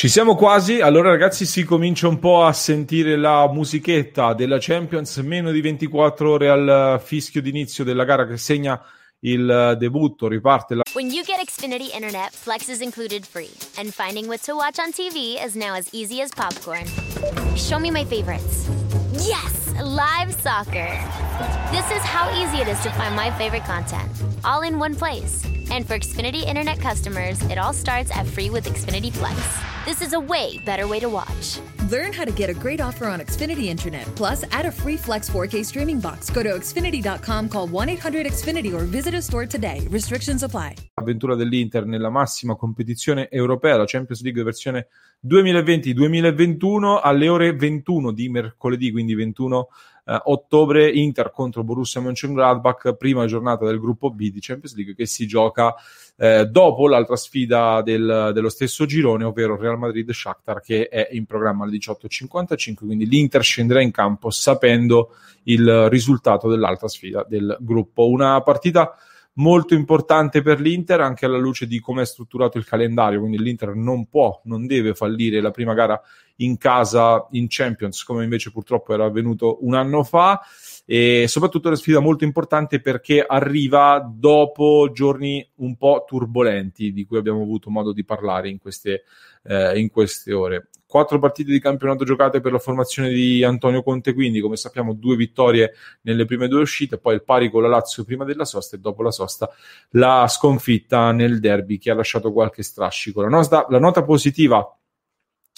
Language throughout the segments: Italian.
Ci siamo quasi, allora ragazzi si comincia un po' a sentire la musichetta della Champions, meno di 24 ore al fischio d'inizio della gara che segna il debutto, riparte la... When you get Xfinity Internet, Flex is included free, and finding what to watch on TV is now as easy as popcorn. Show me my favorites. Yes, live soccer. This is how easy it is to find my favorite content, all in one place. And for Xfinity Internet customers, it all starts at free with Xfinity Flex. This is a way better way to watch. Learn how to get a great offer on Xfinity Internet. Plus, add a free Flex 4K streaming box. Go to Xfinity.com, call 1 800 Xfinity, or visit a store today. Restrictions apply. Avventura dell'Inter nella massima competizione europea, la Champions League versione 2020-2021 alle ore 21 di mercoledì, quindi 21 eh, ottobre Inter contro Borussia Mönchengladbach, prima giornata del gruppo B di Champions League che si gioca eh, dopo l'altra sfida del, dello stesso girone, ovvero Real Madrid-Shakhtar che è in programma alle 18.55, quindi l'Inter scenderà in campo sapendo il risultato dell'altra sfida del gruppo. Una partita molto importante per l'Inter anche alla luce di come è strutturato il calendario, quindi l'Inter non può, non deve fallire la prima gara in casa in Champions, come invece purtroppo era avvenuto un anno fa e soprattutto una sfida molto importante perché arriva dopo giorni un po' turbolenti di cui abbiamo avuto modo di parlare in queste, eh, in queste ore. Quattro partite di campionato giocate per la formazione di Antonio Conte, quindi come sappiamo due vittorie nelle prime due uscite, poi il pari con la Lazio prima della sosta e dopo la sosta la sconfitta nel derby che ha lasciato qualche strascico. La, nostra, la nota positiva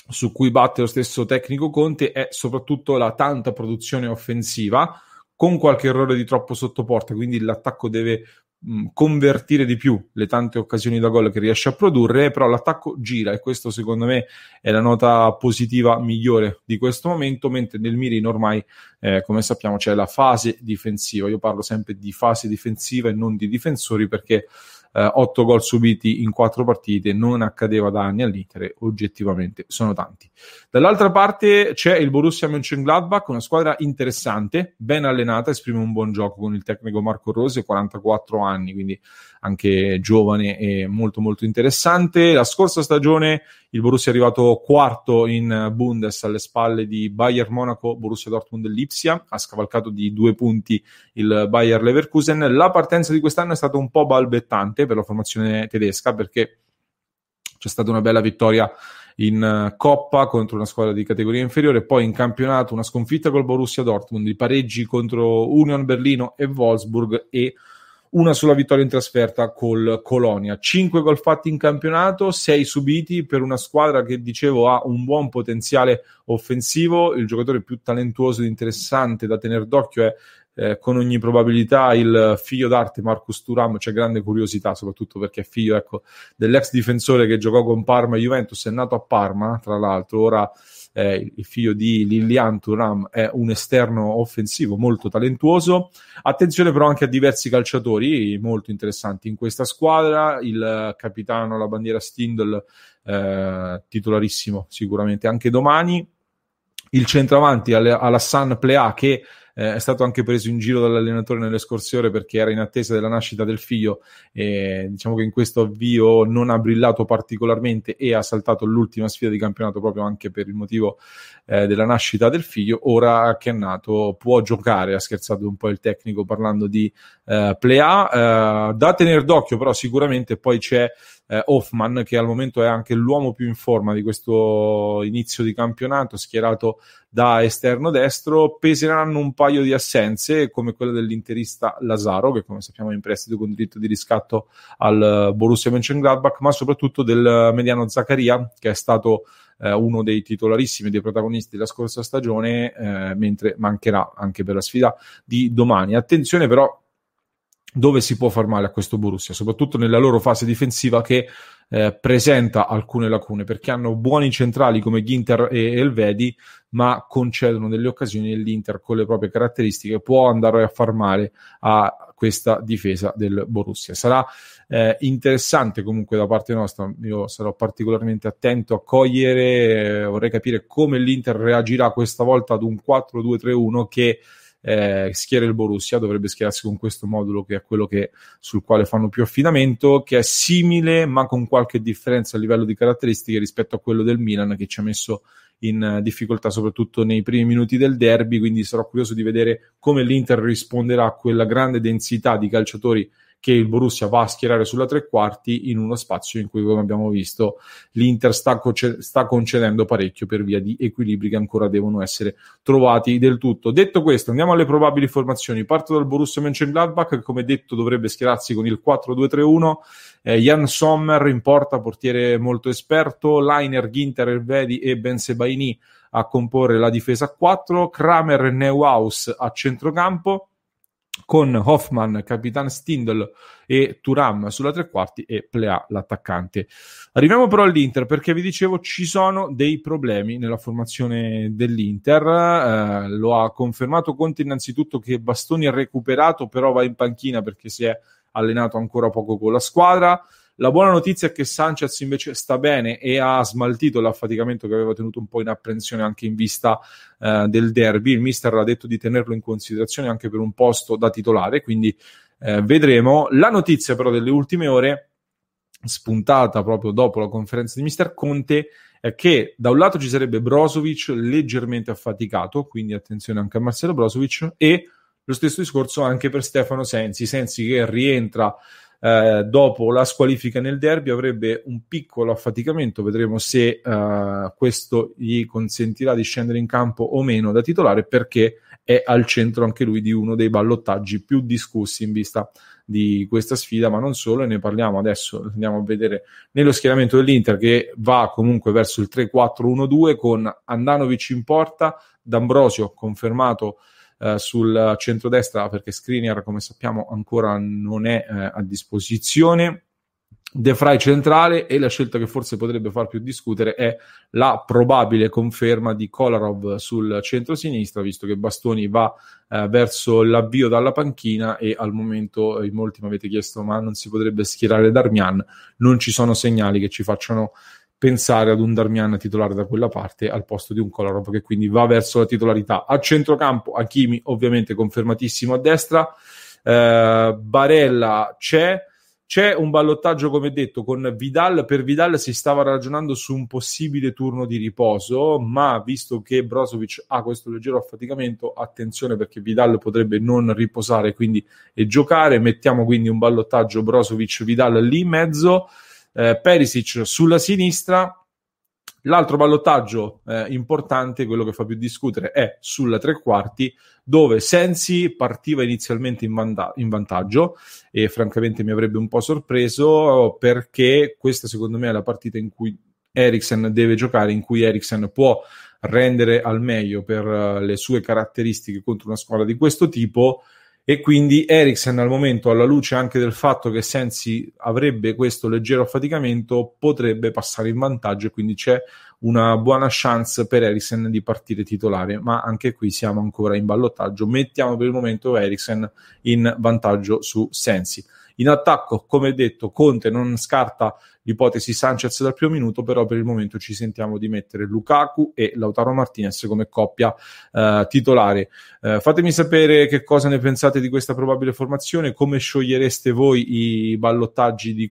su cui batte lo stesso tecnico Conte è soprattutto la tanta produzione offensiva con qualche errore di troppo sotto porta, quindi l'attacco deve mh, convertire di più le tante occasioni da gol che riesce a produrre, però l'attacco gira e questo secondo me è la nota positiva migliore di questo momento, mentre nel Mirin ormai, eh, come sappiamo, c'è la fase difensiva. Io parlo sempre di fase difensiva e non di difensori perché eh, 8 gol subiti in 4 partite non accadeva da anni all'Inter, oggettivamente sono tanti. Dall'altra parte c'è il Borussia Mönchengladbach, una squadra interessante, ben allenata, esprime un buon gioco con il tecnico Marco Rose, 44 anni, quindi anche giovane e molto molto interessante. La scorsa stagione il Borussia è arrivato quarto in Bundes alle spalle di Bayern Monaco, Borussia Dortmund e Lipsia, ha scavalcato di due punti il Bayer Leverkusen. La partenza di quest'anno è stata un po' balbettante per la formazione tedesca perché c'è stata una bella vittoria in Coppa contro una squadra di categoria inferiore, poi in campionato una sconfitta col Borussia Dortmund, i pareggi contro Union Berlino e Wolfsburg e una sola vittoria in trasferta col Colonia. Cinque gol fatti in campionato, sei subiti per una squadra che dicevo ha un buon potenziale offensivo. Il giocatore più talentuoso ed interessante da tenere d'occhio è eh, con ogni probabilità il figlio d'arte Marcus Turam. C'è grande curiosità, soprattutto perché è figlio ecco, dell'ex difensore che giocò con Parma e Juventus, è nato a Parma, tra l'altro. Ora eh, il figlio di Lilian Turam è un esterno offensivo molto talentuoso. Attenzione però anche a diversi calciatori molto interessanti in questa squadra, il capitano, la bandiera Stindl, eh, titolarissimo sicuramente anche domani, il centravanti Alassane Plea che eh, è stato anche preso in giro dall'allenatore nelle scorse ore perché era in attesa della nascita del figlio e diciamo che in questo avvio non ha brillato particolarmente e ha saltato l'ultima sfida di campionato proprio anche per il motivo eh, della nascita del figlio. Ora che è nato può giocare, ha scherzato un po' il tecnico parlando di eh, Plea. Eh, da tenere d'occhio però sicuramente poi c'è eh, Hoffman, che al momento è anche l'uomo più in forma di questo inizio di campionato, schierato da esterno destro, peseranno un paio di assenze come quella dell'interista Lazaro, che come sappiamo è in prestito con diritto di riscatto al Borussia Mönchengladbach, ma soprattutto del mediano Zaccaria, che è stato eh, uno dei titolarissimi, dei protagonisti della scorsa stagione, eh, mentre mancherà anche per la sfida di domani. Attenzione però dove si può far male a questo Borussia, soprattutto nella loro fase difensiva che eh, presenta alcune lacune perché hanno buoni centrali come Ginter e Elvedi, ma concedono delle occasioni e l'Inter con le proprie caratteristiche può andare a far male a questa difesa del Borussia. Sarà eh, interessante comunque da parte nostra, io sarò particolarmente attento a cogliere, eh, vorrei capire come l'Inter reagirà questa volta ad un 4-2-3-1 che eh, schiera il Borussia, dovrebbe schierarsi con questo modulo che è quello che, sul quale fanno più affidamento, che è simile ma con qualche differenza a livello di caratteristiche rispetto a quello del Milan che ci ha messo in difficoltà soprattutto nei primi minuti del derby, quindi sarò curioso di vedere come l'Inter risponderà a quella grande densità di calciatori che il Borussia va a schierare sulla tre quarti in uno spazio in cui, come abbiamo visto, l'Inter sta, conce- sta concedendo parecchio per via di equilibri che ancora devono essere trovati del tutto. Detto questo, andiamo alle probabili formazioni. Parto dal Borussia Mönchengladbach, che come detto dovrebbe schierarsi con il 4-2-3-1. Eh, Jan Sommer in porta, portiere molto esperto, Liner, Ginter, Elvedi e Ben Sebaini a comporre la difesa a 4, Kramer e Neuhaus a centrocampo con Hoffman, Capitan Stindl e Turam sulla tre quarti e Plea l'attaccante. Arriviamo però all'Inter perché vi dicevo ci sono dei problemi nella formazione dell'Inter, eh, lo ha confermato Conte innanzitutto che Bastoni ha recuperato però va in panchina perché si è allenato ancora poco con la squadra. La buona notizia è che Sanchez invece sta bene e ha smaltito l'affaticamento che aveva tenuto un po' in apprensione anche in vista eh, del derby. Il mister ha detto di tenerlo in considerazione anche per un posto da titolare, quindi eh, vedremo. La notizia però delle ultime ore, spuntata proprio dopo la conferenza di mister Conte, è che da un lato ci sarebbe Brozovic leggermente affaticato, quindi attenzione anche a Marcelo Brozovic, e lo stesso discorso anche per Stefano Sensi, Sensi che rientra eh, dopo la squalifica nel derby avrebbe un piccolo affaticamento, vedremo se eh, questo gli consentirà di scendere in campo o meno da titolare perché è al centro anche lui di uno dei ballottaggi più discussi in vista di questa sfida, ma non solo, e ne parliamo adesso, andiamo a vedere nello schieramento dell'Inter che va comunque verso il 3-4-1-2 con Andanovic in porta, D'Ambrosio confermato eh, sul centrodestra perché Skriniar come sappiamo ancora non è eh, a disposizione. De Frey centrale e la scelta che forse potrebbe far più discutere è la probabile conferma di Kolarov sul centro-sinistra, visto che Bastoni va eh, verso l'avvio dalla panchina e al momento in molti mi avete chiesto ma non si potrebbe schierare Darmian, non ci sono segnali che ci facciano pensare ad un Darmian titolare da quella parte al posto di un Kolarov che quindi va verso la titolarità. A centrocampo Hakimi ovviamente confermatissimo a destra, eh, Barella c'è, c'è un ballottaggio come detto con Vidal, per Vidal si stava ragionando su un possibile turno di riposo, ma visto che Brozovic ha questo leggero affaticamento, attenzione perché Vidal potrebbe non riposare quindi e giocare, mettiamo quindi un ballottaggio Brozovic-Vidal lì in mezzo eh, Perisic sulla sinistra. L'altro ballottaggio eh, importante, quello che fa più discutere, è sulla tre quarti, dove Sensi partiva inizialmente in, vanta- in, vantaggio e francamente mi avrebbe un po' sorpreso perché questa secondo me è la partita in cui Eriksen deve giocare, in cui Eriksen può rendere al meglio per uh, le sue caratteristiche contro una squadra di questo tipo e quindi Eriksen al momento alla luce anche del fatto che Sensi avrebbe questo leggero affaticamento potrebbe passare in vantaggio e quindi c'è una buona chance per Eriksen di partire titolare ma anche qui siamo ancora in ballottaggio mettiamo per il momento Eriksen in vantaggio su Sensi in attacco, come detto, Conte non scarta l'ipotesi Sanchez dal primo minuto, però per il momento ci sentiamo di mettere Lukaku e Lautaro Martinez come coppia eh, titolare. Eh, fatemi sapere che cosa ne pensate di questa probabile formazione, come sciogliereste voi i ballottaggi di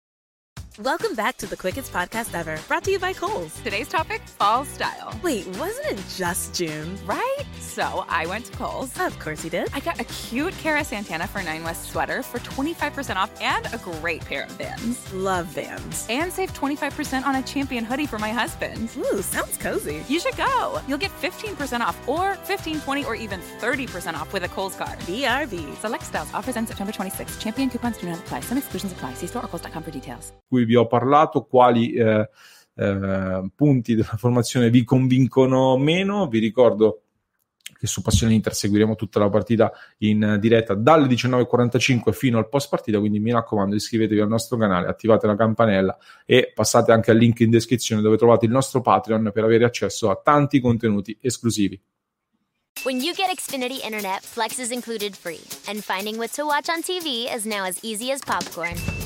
Welcome back to the quickest podcast ever, brought to you by Kohl's. Today's topic fall style. Wait, wasn't it just June? Right? So I went to Kohl's. Of course you did. I got a cute Cara Santana for Nine West sweater for 25% off and a great pair of Vans. Love Vans. And save 25% on a champion hoodie for my husband. Ooh, sounds cozy. You should go. You'll get 15% off or 15, 20, or even 30% off with a Kohl's card. BRB. Select styles. Offers end September 26th. Champion coupons do not apply. Some exclusions apply. See store or kohls.com for details. Cui vi ho parlato, quali eh, eh, punti della formazione vi convincono meno. Vi ricordo che su Passione Inter seguiremo tutta la partita in diretta dalle 19.45 fino al post partita, quindi mi raccomando iscrivetevi al nostro canale, attivate la campanella e passate anche al link in descrizione dove trovate il nostro Patreon per avere accesso a tanti contenuti esclusivi. When you get Xfinity Internet, Flex is included free, and finding what to watch on TV is now as easy as popcorn.